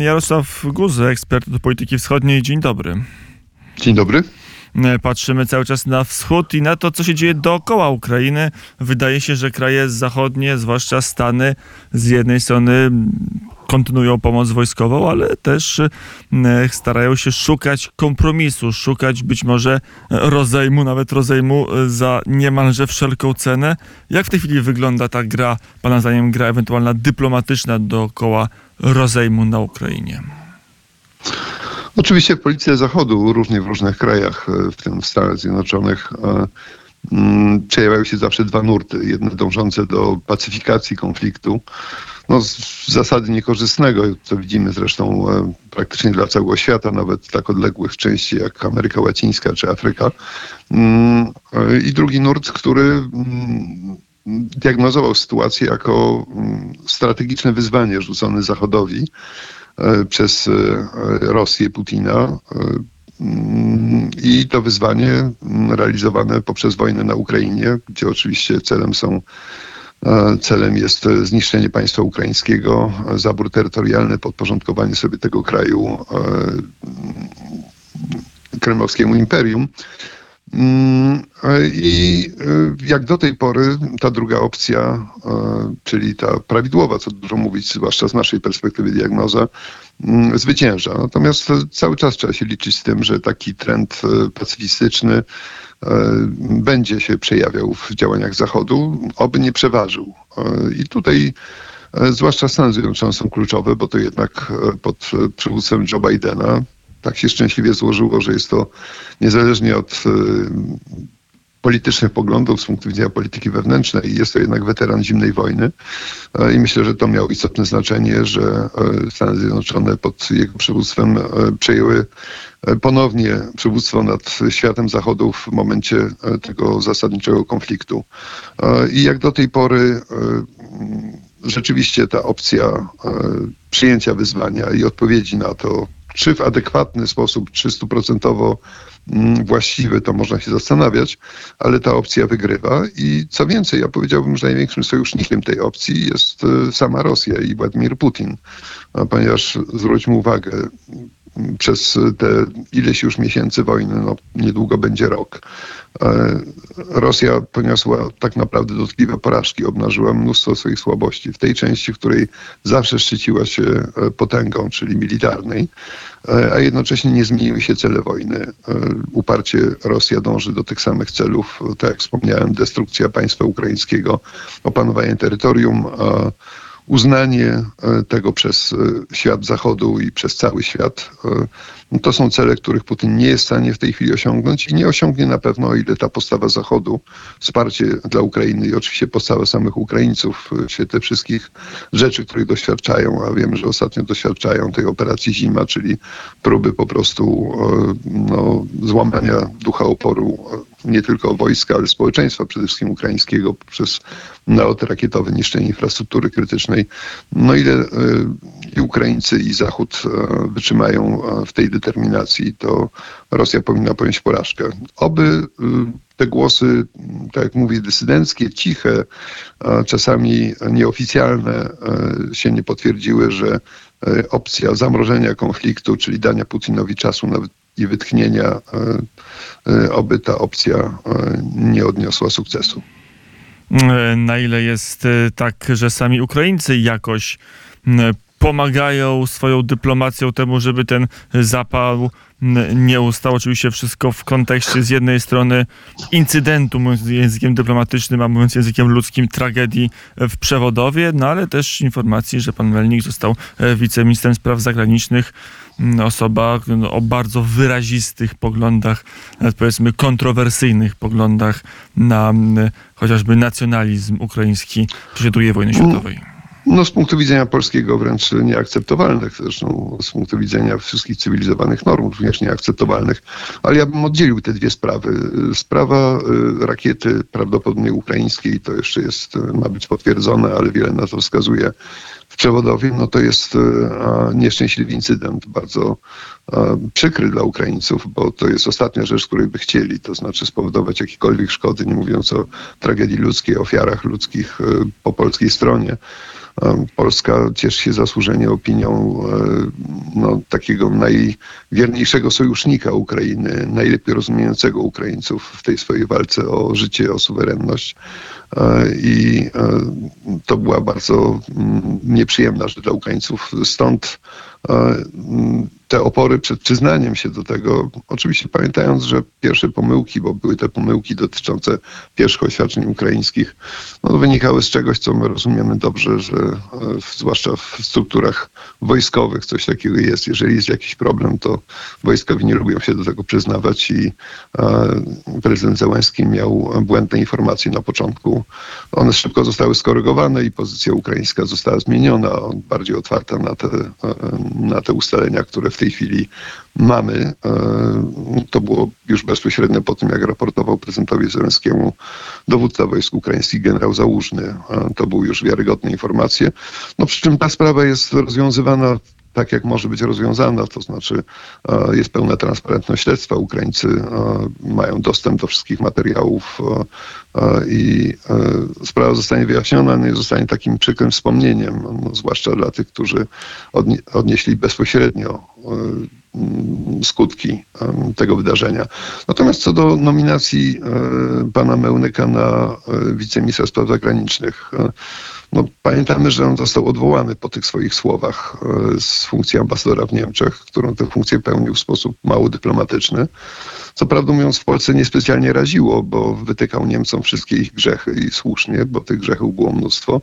Jarosław Guzy, ekspert do polityki wschodniej. Dzień dobry. Dzień dobry. Patrzymy cały czas na wschód i na to, co się dzieje dookoła Ukrainy. Wydaje się, że kraje zachodnie, zwłaszcza Stany, z jednej strony kontynuują pomoc wojskową, ale też e, starają się szukać kompromisu, szukać być może rozejmu, nawet rozejmu e, za niemalże wszelką cenę. Jak w tej chwili wygląda ta gra, Pana zdaniem, gra ewentualna dyplomatyczna dookoła rozejmu na Ukrainie? Oczywiście policja Zachodu, również w różnych krajach, e, w tym w Stanach Zjednoczonych, mm, przejawiają się zawsze dwa nurty. Jedne dążące do pacyfikacji konfliktu, no, z zasady niekorzystnego, co widzimy zresztą e, praktycznie dla całego świata, nawet tak odległych części jak Ameryka Łacińska czy Afryka. Mm, e, I drugi nurt, który mm, diagnozował sytuację jako strategiczne wyzwanie rzucone Zachodowi E, przez e, Rosję Putina. E, I to wyzwanie realizowane poprzez wojnę na Ukrainie, gdzie oczywiście celem są Celem jest zniszczenie państwa ukraińskiego, zabór terytorialny, podporządkowanie sobie tego kraju kremlowskiemu imperium. Mm, I e, jak do tej pory ta druga opcja, e, czyli ta prawidłowa, co dużo mówić, zwłaszcza z naszej perspektywy diagnoza, mm, zwycięża. Natomiast cały czas trzeba się liczyć z tym, że taki trend e, pacyfistyczny będzie się przejawiał w działaniach Zachodu, oby nie przeważył. I tutaj zwłaszcza Stany Zjednoczone są kluczowe, bo to jednak pod przywództwem Joe Bidena tak się szczęśliwie złożyło, że jest to niezależnie od y, politycznych poglądów z punktu widzenia polityki wewnętrznej. Jest to jednak weteran zimnej wojny e, i myślę, że to miało istotne znaczenie, że e, Stany Zjednoczone pod jego przywództwem e, przejęły ponownie przywództwo nad światem zachodu w momencie tego zasadniczego konfliktu. I jak do tej pory rzeczywiście ta opcja przyjęcia wyzwania i odpowiedzi na to czy w adekwatny sposób, czy stuprocentowo mm, właściwy, to można się zastanawiać, ale ta opcja wygrywa. I co więcej, ja powiedziałbym, że największym sojusznikiem tej opcji jest e, sama Rosja i Władimir Putin, ponieważ zwróćmy uwagę, przez te ileś już miesięcy wojny, no niedługo będzie rok, e, Rosja poniosła tak naprawdę dotkliwe porażki, obnażyła mnóstwo swoich słabości. W tej części, w której zawsze szczyciła się e, potęgą, czyli militarnej, e, a jednocześnie nie zmieniły się cele wojny. Uparcie Rosja dąży do tych samych celów, tak jak wspomniałem, destrukcja państwa ukraińskiego, opanowanie terytorium, uznanie e, tego przez e, świat Zachodu i przez cały świat. E, to są cele, których Putin nie jest w stanie w tej chwili osiągnąć i nie osiągnie na pewno, o ile ta postawa Zachodu, wsparcie dla Ukrainy i oczywiście postawa samych Ukraińców w wszystkich rzeczy, których doświadczają, a wiemy, że ostatnio doświadczają tej operacji Zima, czyli próby po prostu no, złamania ducha oporu nie tylko wojska, ale społeczeństwa przede wszystkim ukraińskiego poprzez nalot rakietowy, niszczenie infrastruktury krytycznej. No ile e, i Ukraińcy i Zachód e, wytrzymają e, w tej determinacji, to Rosja powinna ponieść porażkę. Oby te głosy, tak jak mówię, dysydenckie, ciche, czasami nieoficjalne się nie potwierdziły, że opcja zamrożenia konfliktu, czyli dania Putinowi czasu na i wytchnienia, e, e, oby ta opcja e, nie odniosła sukcesu. Na ile jest tak, że sami Ukraińcy jakoś pomagają swoją dyplomacją temu, żeby ten zapał nie ustał. Oczywiście wszystko w kontekście z jednej strony incydentu, mówiąc językiem dyplomatycznym, a mówiąc językiem ludzkim, tragedii w Przewodowie, no ale też informacji, że pan Melnik został wiceministrem spraw zagranicznych osoba no, o bardzo wyrazistych poglądach, powiedzmy kontrowersyjnych poglądach na chociażby nacjonalizm ukraiński w czasie II wojny światowej. No z punktu widzenia polskiego wręcz nieakceptowalnych, zresztą z punktu widzenia wszystkich cywilizowanych norm również nieakceptowalnych, ale ja bym oddzielił te dwie sprawy. Sprawa y, rakiety prawdopodobnie ukraińskiej, to jeszcze jest, ma być potwierdzone, ale wiele na to wskazuje, w Przewodowie, no to jest e, nieszczęśliwy incydent, bardzo e, przykry dla Ukraińców, bo to jest ostatnia rzecz, której by chcieli, to znaczy spowodować jakiekolwiek szkody, nie mówiąc o tragedii ludzkiej, ofiarach ludzkich e, po polskiej stronie. Polska cieszy się zasłużenie opinią no, takiego najwierniejszego sojusznika Ukrainy, najlepiej rozumiejącego Ukraińców w tej swojej walce o życie, o suwerenność. I to była bardzo mm, nieprzyjemna rzecz dla Ukraińców. Stąd te opory przed przyznaniem się do tego, oczywiście pamiętając, że pierwsze pomyłki, bo były te pomyłki dotyczące pierwszych oświadczeń ukraińskich, no, wynikały z czegoś, co my rozumiemy dobrze, że e, zwłaszcza w strukturach wojskowych coś takiego jest. Jeżeli jest jakiś problem, to wojskowi nie lubią się do tego przyznawać i e, prezydent Zełenski miał błędne informacje na początku. One szybko zostały skorygowane i pozycja ukraińska została zmieniona, bardziej otwarta na te, e, na te ustalenia, które w tej chwili mamy. E, to było już bezpośrednio po tym, jak raportował prezydentowi Zelenskiemu dowódca wojsk ukraińskich generał Załużny. E, to były już wiarygodne informacje. No przy czym ta sprawa jest rozwiązywana tak, jak może być rozwiązana, to znaczy e, jest pełna transparentność śledztwa. Ukraińcy mają dostęp do wszystkich materiałów i sprawa zostanie wyjaśniona, nie zostanie takim przykrym wspomnieniem, no, zwłaszcza dla tych, którzy odnieśli bezpośrednio skutki tego wydarzenia. Natomiast co do nominacji e, pana Mełnyka na e, wiceministra spraw zagranicznych, e, no, pamiętamy, że on został odwołany po tych swoich słowach z funkcji ambasadora w Niemczech, którą tę funkcję pełnił w sposób mało dyplomatyczny. Co prawdę mówiąc, w Polsce niespecjalnie raziło, bo wytykał Niemcom wszystkie ich grzechy i słusznie, bo tych grzechów było mnóstwo.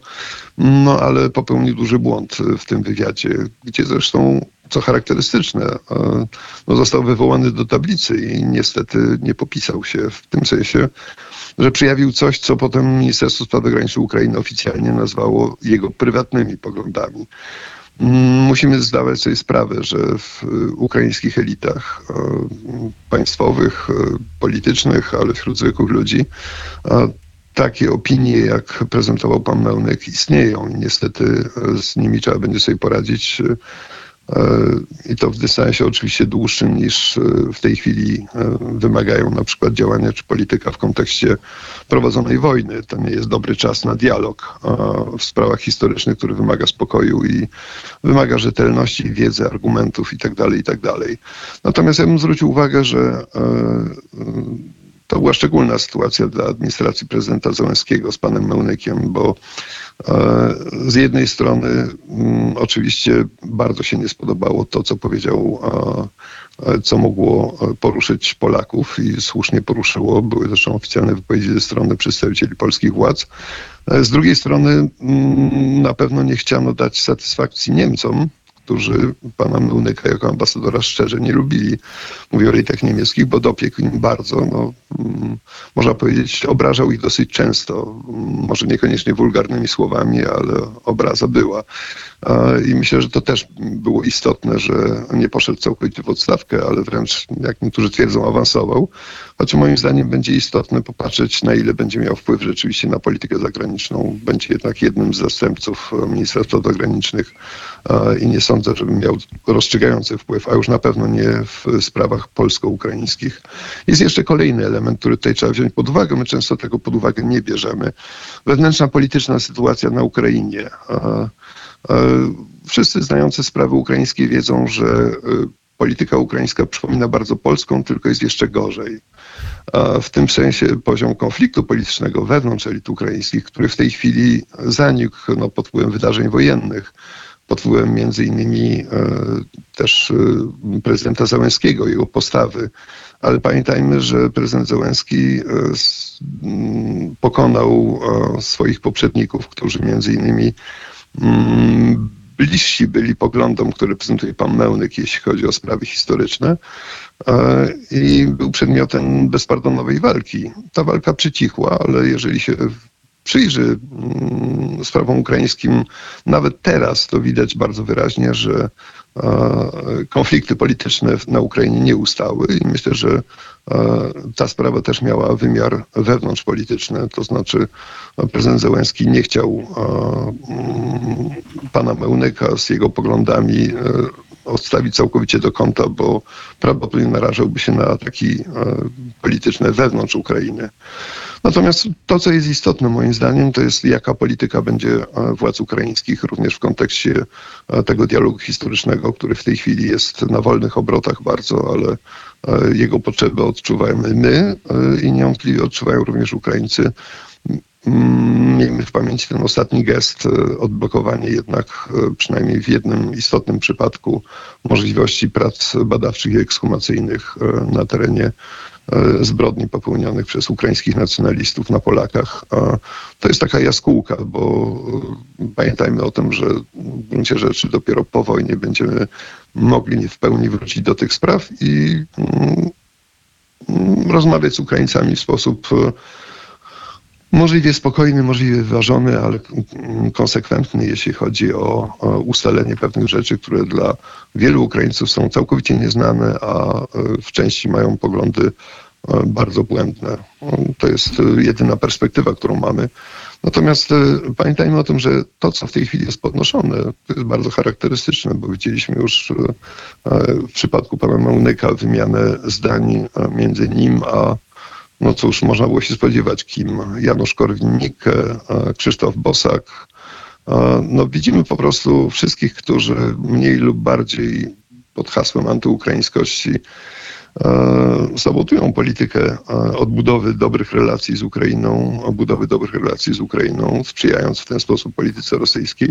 No ale popełnił duży błąd w tym wywiadzie, gdzie zresztą co charakterystyczne, no, został wywołany do tablicy i niestety nie popisał się w tym sensie, że przyjawił coś, co potem Ministerstwo Spraw Zagranicznych Ukrainy oficjalnie nazwało jego prywatnymi poglądami. Mm, musimy zdawać sobie sprawę, że w ukraińskich elitach państwowych, politycznych, ale wśród zwykłych ludzi takie opinie, jak prezentował pan Mełnek, istnieją i niestety z nimi trzeba będzie sobie poradzić I to w dystansie oczywiście dłuższym niż e, w tej chwili e, wymagają na przykład działania czy polityka w kontekście prowadzonej wojny. To nie jest dobry czas na dialog w sprawach historycznych, który wymaga spokoju i wymaga rzetelności, wiedzy, argumentów itd. Tak itd. Tak Natomiast ja bym zwrócił uwagę, że to była szczególna sytuacja dla administracji prezydenta Załęskiego z panem Mełnykiem, bo e, z jednej strony mm, oczywiście bardzo się nie spodobało to, co powiedział, co mogło poruszyć Polaków i słusznie poruszyło. Były zresztą oficjalne wypowiedzi ze strony przedstawicieli polskich władz. E, z drugiej strony mm, na pewno nie chciano dać satysfakcji Niemcom, którzy pana Mełnyka jako ambasadora szczerze nie lubili. Mówię o elitach niemieckich, bo dopiekł im bardzo. No, mm, można powiedzieć, obrażał ich dosyć często. Może niekoniecznie wulgarnymi słowami, ale obraza była. I myślę, że to też było istotne, że nie poszedł całkowicie w odstawkę, ale wręcz, jak niektórzy twierdzą, awansował. Choć moim zdaniem będzie istotne popatrzeć, na ile będzie miał wpływ rzeczywiście na politykę zagraniczną. Będzie jednak jednym z zastępców ministra spraw zagranicznych i nie sądzę, żeby miał rozstrzygający wpływ, a już na pewno nie w sprawach polsko-ukraińskich. Jest jeszcze kolejny element, który tutaj trzeba wziąć pod uwagę. My często tego pod uwagę nie bierzemy. Wewnętrzna polityczna sytuacja na Ukrainie. Wszyscy znający sprawy ukraińskie wiedzą, że e, polityka ukraińska przypomina bardzo polską, tylko jest jeszcze gorzej. W tym sensie poziom konfliktu politycznego wewnątrz elit ukraińskich, który w tej chwili zanikł no, pod wpływem wydarzeń wojennych, pod wpływem między innymi e, też e, prezydenta Załęskiego, jego postawy. Ale pamiętajmy, że prezydent Załęski pokonał swoich poprzedników, którzy między innymi bliżsi byli poglądom, które prezentuje pan Mełnyk, jeśli chodzi o sprawy historyczne e, i był przedmiotem bezpardonowej walki. Ta walka przycichła, ale jeżeli się przyjrzy mm, sprawom ukraińskim nawet teraz, to widać bardzo wyraźnie, że e, konflikty polityczne na Ukrainie nie ustały i myślę, że ta sprawa też miała wymiar wewnątrzpolityczny, to znaczy e, prezydent Zełenski nie chciał e, mm, pana Mełnyka z jego poglądami e, odstawić całkowicie do kąta, bo prawdopodobnie narażałby się na ataki e, polityczne wewnątrz Ukrainy. Natomiast to, co jest istotne moim zdaniem, to jest jaka polityka będzie e, władz ukraińskich, również w kontekście e, tego dialogu historycznego, który w tej chwili jest na wolnych obrotach bardzo, ale e, jego potrzeby odczuwamy my i niewątpliwie odczuwają również Ukraińcy. Mm, Miejmy w pamięci ten ostatni gest, odblokowanie jednak przynajmniej w jednym istotnym przypadku możliwości prac badawczych i ekshumacyjnych na terenie zbrodni popełnionych przez ukraińskich nacjonalistów na Polakach. To jest taka jaskółka, bo e, pamiętajmy o tym, że w gruncie rzeczy dopiero po wojnie będziemy mogli w pełni wrócić do tych spraw i mm, rozmawiać z Ukraińcami w sposób e, możliwie spokojny, możliwie wyważony, ale konsekwentny, jeśli chodzi o, ustalenie pewnych rzeczy, które dla wielu Ukraińców są całkowicie nieznane, a e, w części mają poglądy e, bardzo błędne. To jest e, jedyna perspektywa, którą mamy. Natomiast pamiętajmy o tym, że to, co w tej chwili jest podnoszone, to jest bardzo charakterystyczne, bo widzieliśmy już w przypadku pana Małnyka wymianę zdań między nim a no cóż, można było się spodziewać, kim Janusz Korwin-Mikke, Krzysztof Bosak. No widzimy po prostu wszystkich, którzy mniej lub bardziej pod hasłem antyukraińskości e, sabotują politykę e, odbudowy dobrych relacji z Ukrainą, odbudowy dobrych relacji z Ukrainą, sprzyjając w ten sposób polityce rosyjskiej.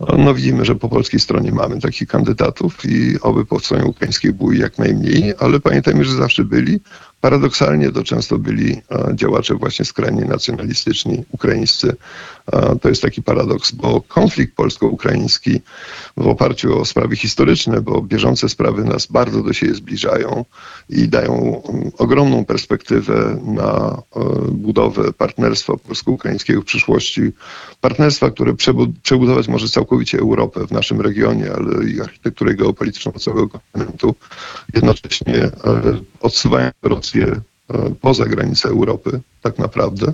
E, No widzimy, że po polskiej stronie mamy takich kandydatów i oby po stronie ukraińskiej ich jak najmniej, ale pamiętajmy, że zawsze byli. Paradoksalnie to często byli e, działacze właśnie skrajnie nacjonalistyczni, ukraińscy. To jest taki paradoks, bo konflikt polsko-ukraiński w oparciu o sprawy historyczne, bo bieżące sprawy nas bardzo do siebie zbliżają i dają mm, ogromną perspektywę na e, budowę partnerstwa polsko-ukraińskiego w przyszłości. Partnerstwa, które przebu- przebudować może całkowicie Europę w naszym regionie, ale i architekturę geopolityczną całego kontynentu. Jednocześnie e, odsuwają Rosję poza granice Europy, tak naprawdę,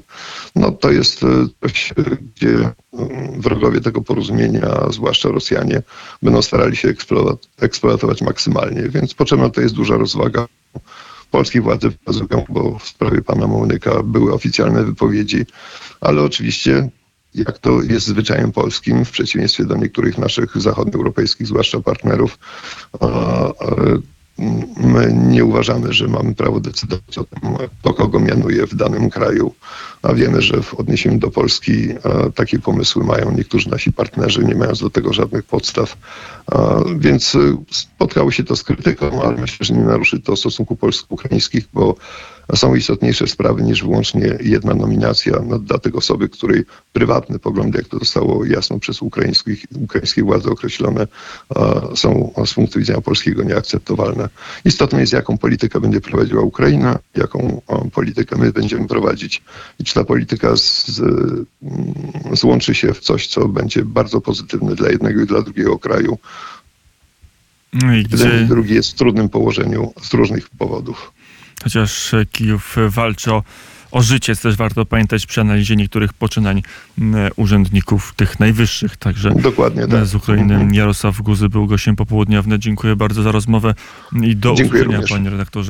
no to jest e, coś, e, gdzie wrogowie tego porozumienia, zwłaszcza Rosjanie, będą starali się eksploat- eksploatować maksymalnie, więc potrzebna to jest duża rozwaga. Polskie władze wskazują, bo w sprawie pana Mołnyka były oficjalne wypowiedzi, ale oczywiście jak to jest zwyczajem polskim, w przeciwieństwie do niektórych naszych zachodnioeuropejskich, zwłaszcza partnerów, my nie uważamy, że mamy prawo decydować o tym, kto kogo mianuje w danym kraju, a wiemy, że w odniesieniu do Polski e, takie pomysły mają niektórzy nasi partnerzy, nie mając do tego żadnych podstaw. E, Więc e, spotkało się to z krytyką, ale myślę, że nie naruszy to stosunków polsko-ukraińskich, bo są istotniejsze sprawy niż wyłącznie jedna nominacja no, dla tych osoby, której prywatne poglądy, jak to zostało jasno przez ukraińskich, ukraińskie władze określone, są z punktu widzenia polskiego nieakceptowalne. Istotne jest, jaką politykę będzie prowadziła Ukraina, jaką politykę my będziemy prowadzić i czy ta polityka z, z, mm, złączy się w coś, co będzie bardzo pozytywne dla jednego i dla drugiego kraju. No i Jeden gdzie, i drugi jest w trudnym położeniu z różnych powodów. Chociaż e, Kijów e, walczy o, o życie, też warto pamiętać przy analizie niektórych poczynań m, urzędników, tych najwyższych, także Dokładnie tak. z Ukrainy. Jarosław Guzy był gościem popołudnia wnet. Dziękuję bardzo za rozmowę i do Dziękuję usłyszenia, również. panie redaktorze.